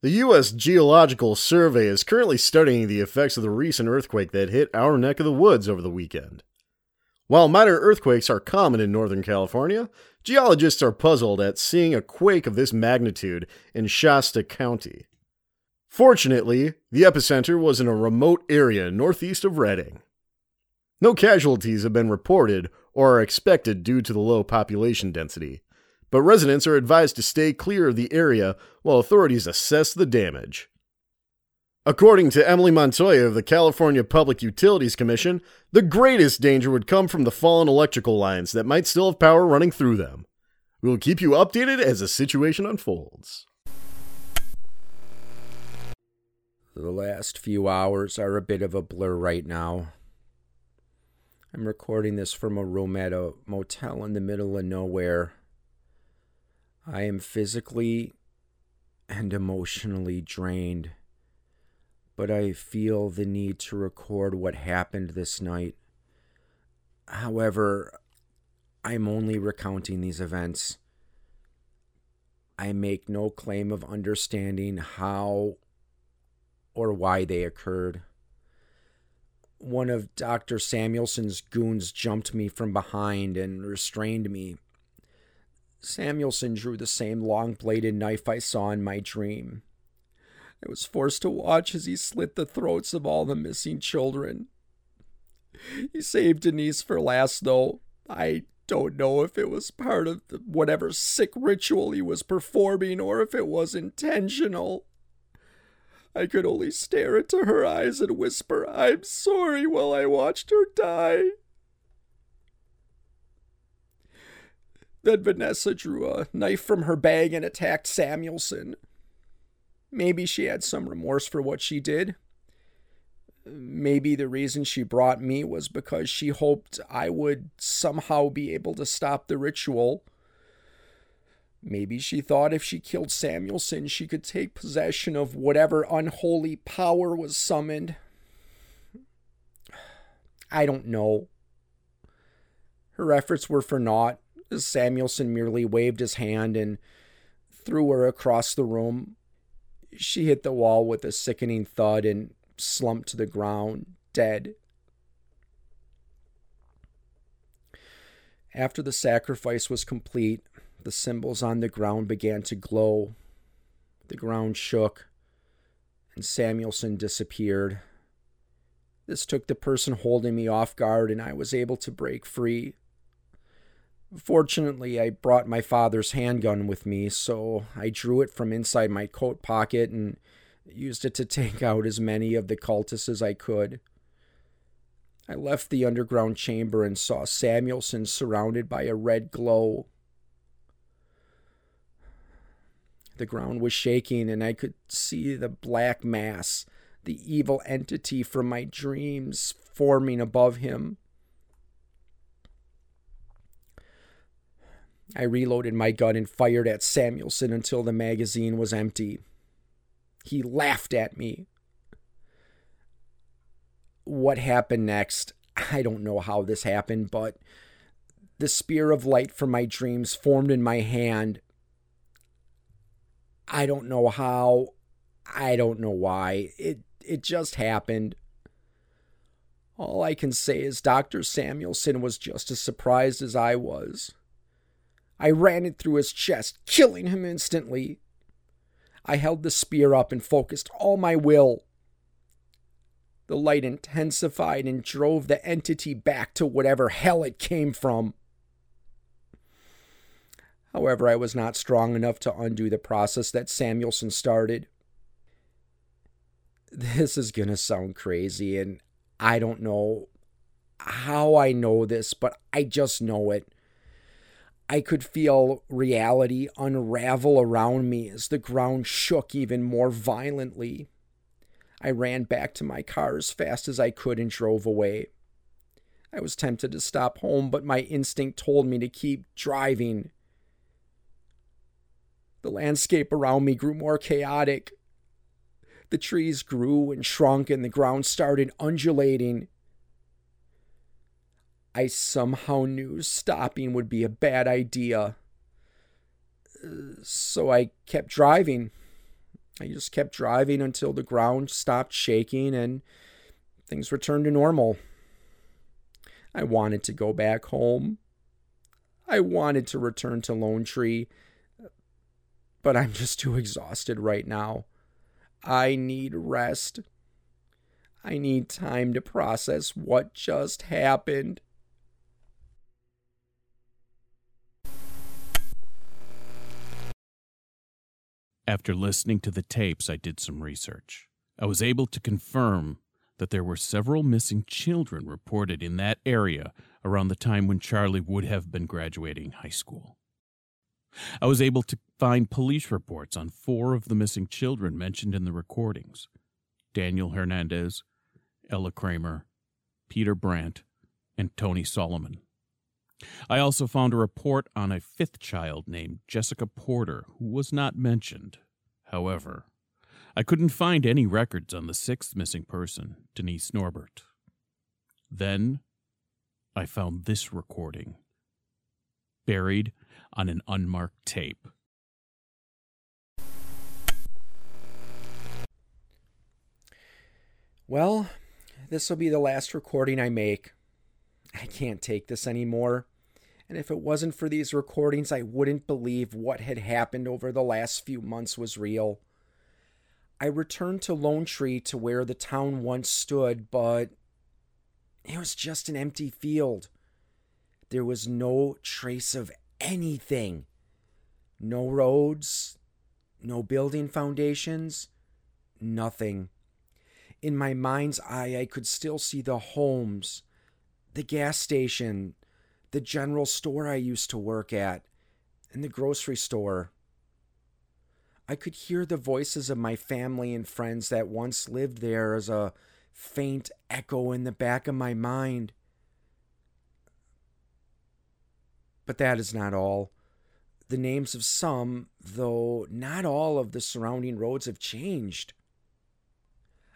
The U.S. Geological Survey is currently studying the effects of the recent earthquake that hit our neck of the woods over the weekend. While minor earthquakes are common in Northern California, geologists are puzzled at seeing a quake of this magnitude in Shasta County. Fortunately, the epicenter was in a remote area northeast of Redding. No casualties have been reported or are expected due to the low population density but residents are advised to stay clear of the area while authorities assess the damage. According to Emily Montoya of the California Public Utilities Commission, the greatest danger would come from the fallen electrical lines that might still have power running through them. We will keep you updated as the situation unfolds. The last few hours are a bit of a blur right now. I'm recording this from a room at a motel in the middle of nowhere I am physically and emotionally drained, but I feel the need to record what happened this night. However, I'm only recounting these events. I make no claim of understanding how or why they occurred. One of Dr. Samuelson's goons jumped me from behind and restrained me Samuelson drew the same long bladed knife I saw in my dream. I was forced to watch as he slit the throats of all the missing children. He saved Denise for last, though. I don't know if it was part of the, whatever sick ritual he was performing or if it was intentional. I could only stare into her eyes and whisper, I'm sorry, while I watched her die. Then Vanessa drew a knife from her bag and attacked Samuelson. Maybe she had some remorse for what she did. Maybe the reason she brought me was because she hoped I would somehow be able to stop the ritual. Maybe she thought if she killed Samuelson, she could take possession of whatever unholy power was summoned. I don't know. Her efforts were for naught. Samuelson merely waved his hand and threw her across the room. She hit the wall with a sickening thud and slumped to the ground, dead. After the sacrifice was complete, the symbols on the ground began to glow. The ground shook, and Samuelson disappeared. This took the person holding me off guard, and I was able to break free. Fortunately, I brought my father's handgun with me, so I drew it from inside my coat pocket and used it to take out as many of the cultists as I could. I left the underground chamber and saw Samuelson surrounded by a red glow. The ground was shaking, and I could see the black mass, the evil entity from my dreams, forming above him. I reloaded my gun and fired at Samuelson until the magazine was empty. He laughed at me. What happened next? I don't know how this happened, but the spear of light from my dreams formed in my hand. I don't know how. I don't know why. It it just happened. All I can say is Dr. Samuelson was just as surprised as I was. I ran it through his chest, killing him instantly. I held the spear up and focused all my will. The light intensified and drove the entity back to whatever hell it came from. However, I was not strong enough to undo the process that Samuelson started. This is going to sound crazy, and I don't know how I know this, but I just know it. I could feel reality unravel around me as the ground shook even more violently. I ran back to my car as fast as I could and drove away. I was tempted to stop home, but my instinct told me to keep driving. The landscape around me grew more chaotic. The trees grew and shrunk, and the ground started undulating. I somehow knew stopping would be a bad idea. So I kept driving. I just kept driving until the ground stopped shaking and things returned to normal. I wanted to go back home. I wanted to return to Lone Tree, but I'm just too exhausted right now. I need rest. I need time to process what just happened. After listening to the tapes, I did some research. I was able to confirm that there were several missing children reported in that area around the time when Charlie would have been graduating high school. I was able to find police reports on four of the missing children mentioned in the recordings Daniel Hernandez, Ella Kramer, Peter Brandt, and Tony Solomon. I also found a report on a fifth child named Jessica Porter, who was not mentioned. However, I couldn't find any records on the sixth missing person, Denise Norbert. Then I found this recording, buried on an unmarked tape. Well, this will be the last recording I make. I can't take this anymore. And if it wasn't for these recordings, I wouldn't believe what had happened over the last few months was real. I returned to Lone Tree to where the town once stood, but it was just an empty field. There was no trace of anything. No roads, no building foundations, nothing. In my mind's eye, I could still see the homes, the gas station, the general store I used to work at, and the grocery store. I could hear the voices of my family and friends that once lived there as a faint echo in the back of my mind. But that is not all. The names of some, though not all of the surrounding roads, have changed.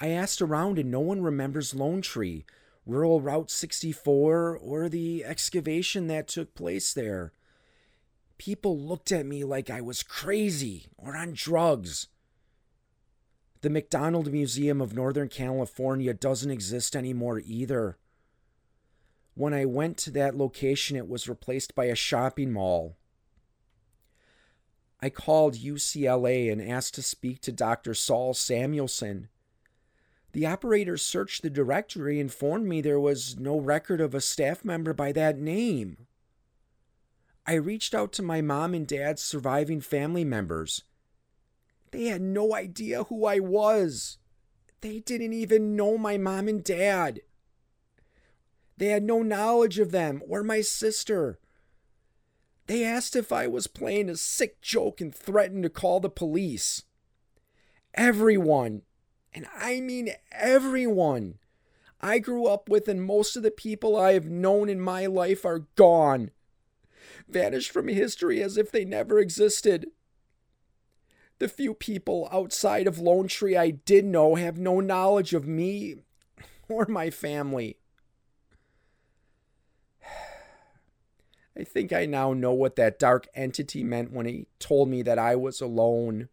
I asked around and no one remembers Lone Tree, Rural Route 64, or the excavation that took place there. People looked at me like I was crazy or on drugs. The McDonald Museum of Northern California doesn't exist anymore either. When I went to that location, it was replaced by a shopping mall. I called UCLA and asked to speak to Dr. Saul Samuelson. The operator searched the directory and informed me there was no record of a staff member by that name. I reached out to my mom and dad's surviving family members. They had no idea who I was. They didn't even know my mom and dad. They had no knowledge of them or my sister. They asked if I was playing a sick joke and threatened to call the police. Everyone, and I mean everyone I grew up with and most of the people I have known in my life are gone, vanished from history as if they never existed. The few people outside of Lone Tree I did know have no knowledge of me or my family. I think I now know what that dark entity meant when he told me that I was alone.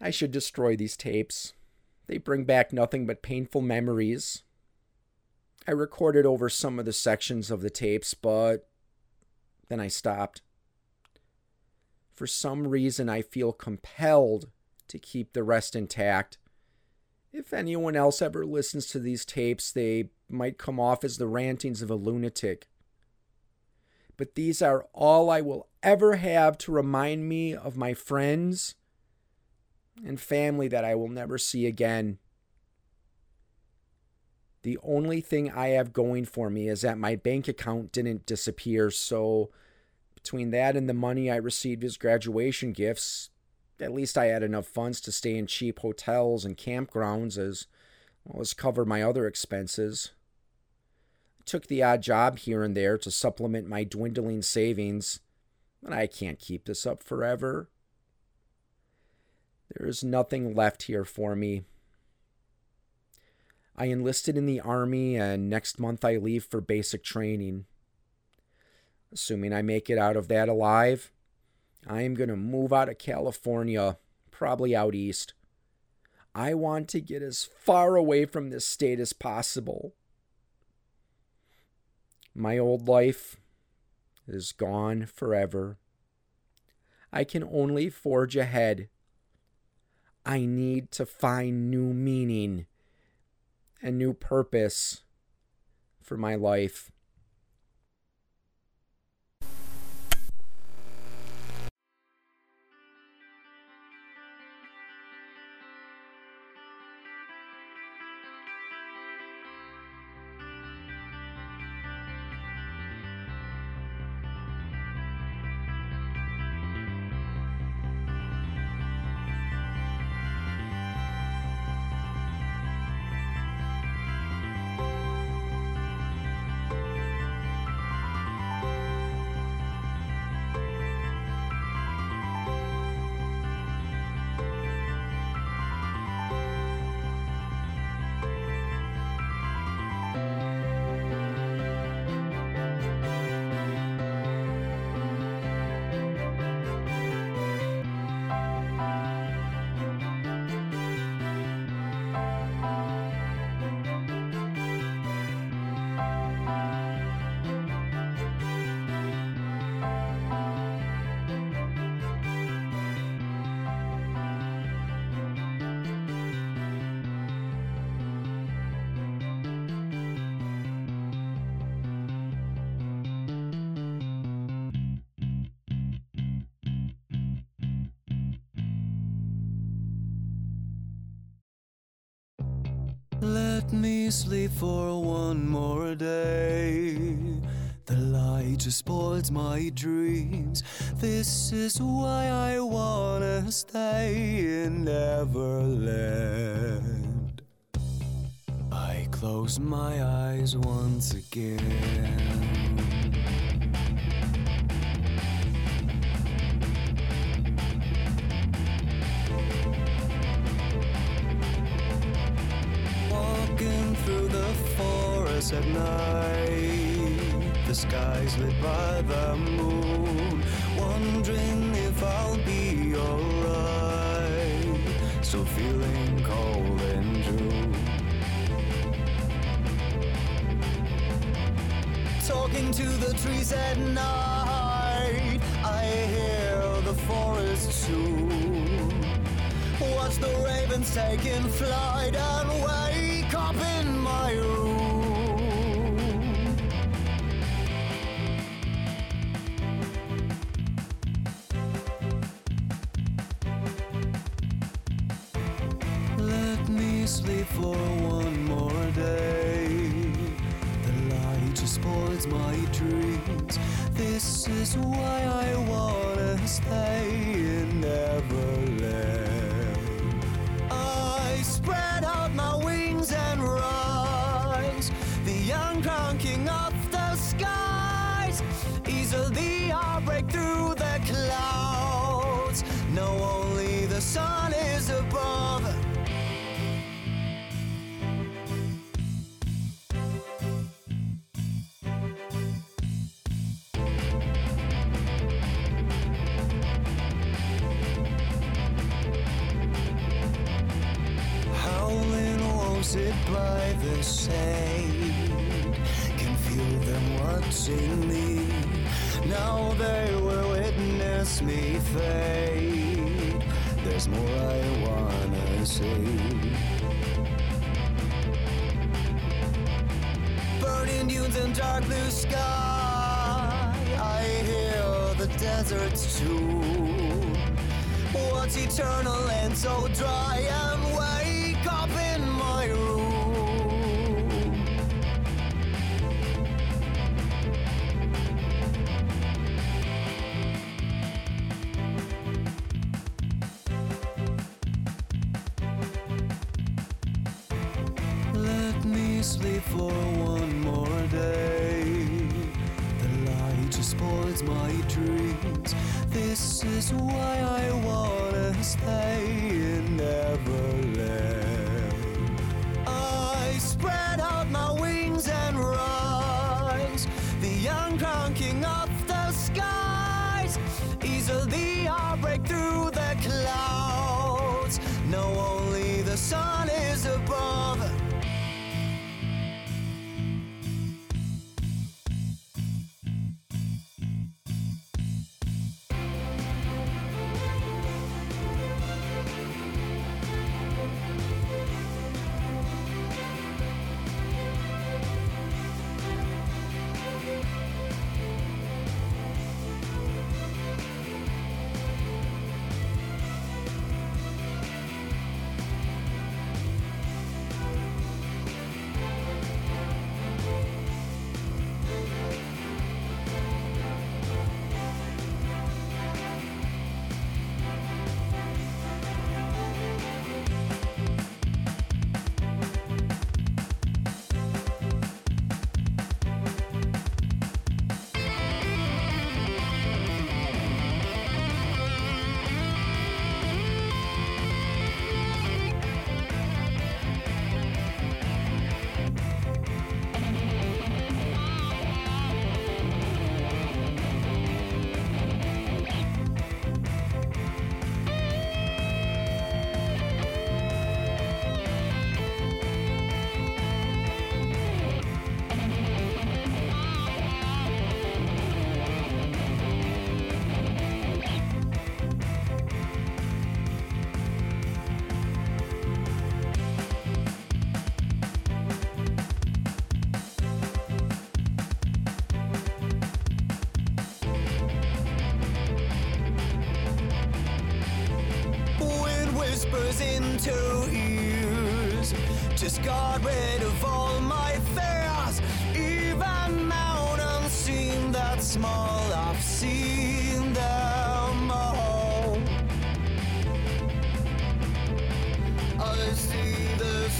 I should destroy these tapes. They bring back nothing but painful memories. I recorded over some of the sections of the tapes, but then I stopped. For some reason, I feel compelled to keep the rest intact. If anyone else ever listens to these tapes, they might come off as the rantings of a lunatic. But these are all I will ever have to remind me of my friends and family that I will never see again. The only thing I have going for me is that my bank account didn't disappear, so between that and the money I received as graduation gifts, at least I had enough funds to stay in cheap hotels and campgrounds as well as cover my other expenses. I took the odd job here and there to supplement my dwindling savings, but I can't keep this up forever. There is nothing left here for me. I enlisted in the Army, and next month I leave for basic training. Assuming I make it out of that alive, I'm going to move out of California, probably out east. I want to get as far away from this state as possible. My old life is gone forever. I can only forge ahead. I need to find new meaning and new purpose for my life. Let me sleep for one more day. The light just spoils my dreams. This is why I wanna stay in Neverland. I close my eyes once again. The forest at night, the sky's lit by the moon. Wondering if I'll be alright. Still feeling cold in June. Talking to the trees at night, I hear the forest tune. Watch the ravens taking flight and wake sleep for one more day. The light just spoils my dreams. This is why I wanna stay in Neverland. I spread out my wings and rise. The young crown king of the skies. Easily I'll break through the clouds. Know only the sun And dark blue sky. I hear the desert's tune What's eternal and so dry spoils my dreams. This is why I wanna stay in Neverland. I spread out my wings and rise. The young crown king of the skies. Easily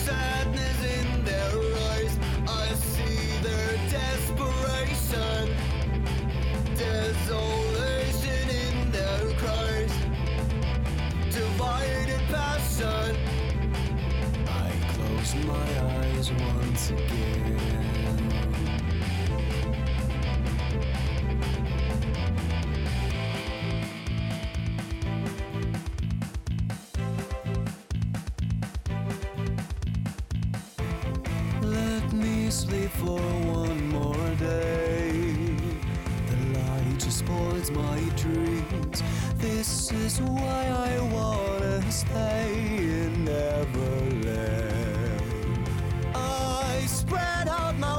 sad. only for one more day. The light just spoils my dreams. This is why I wanna stay in Neverland. I spread out my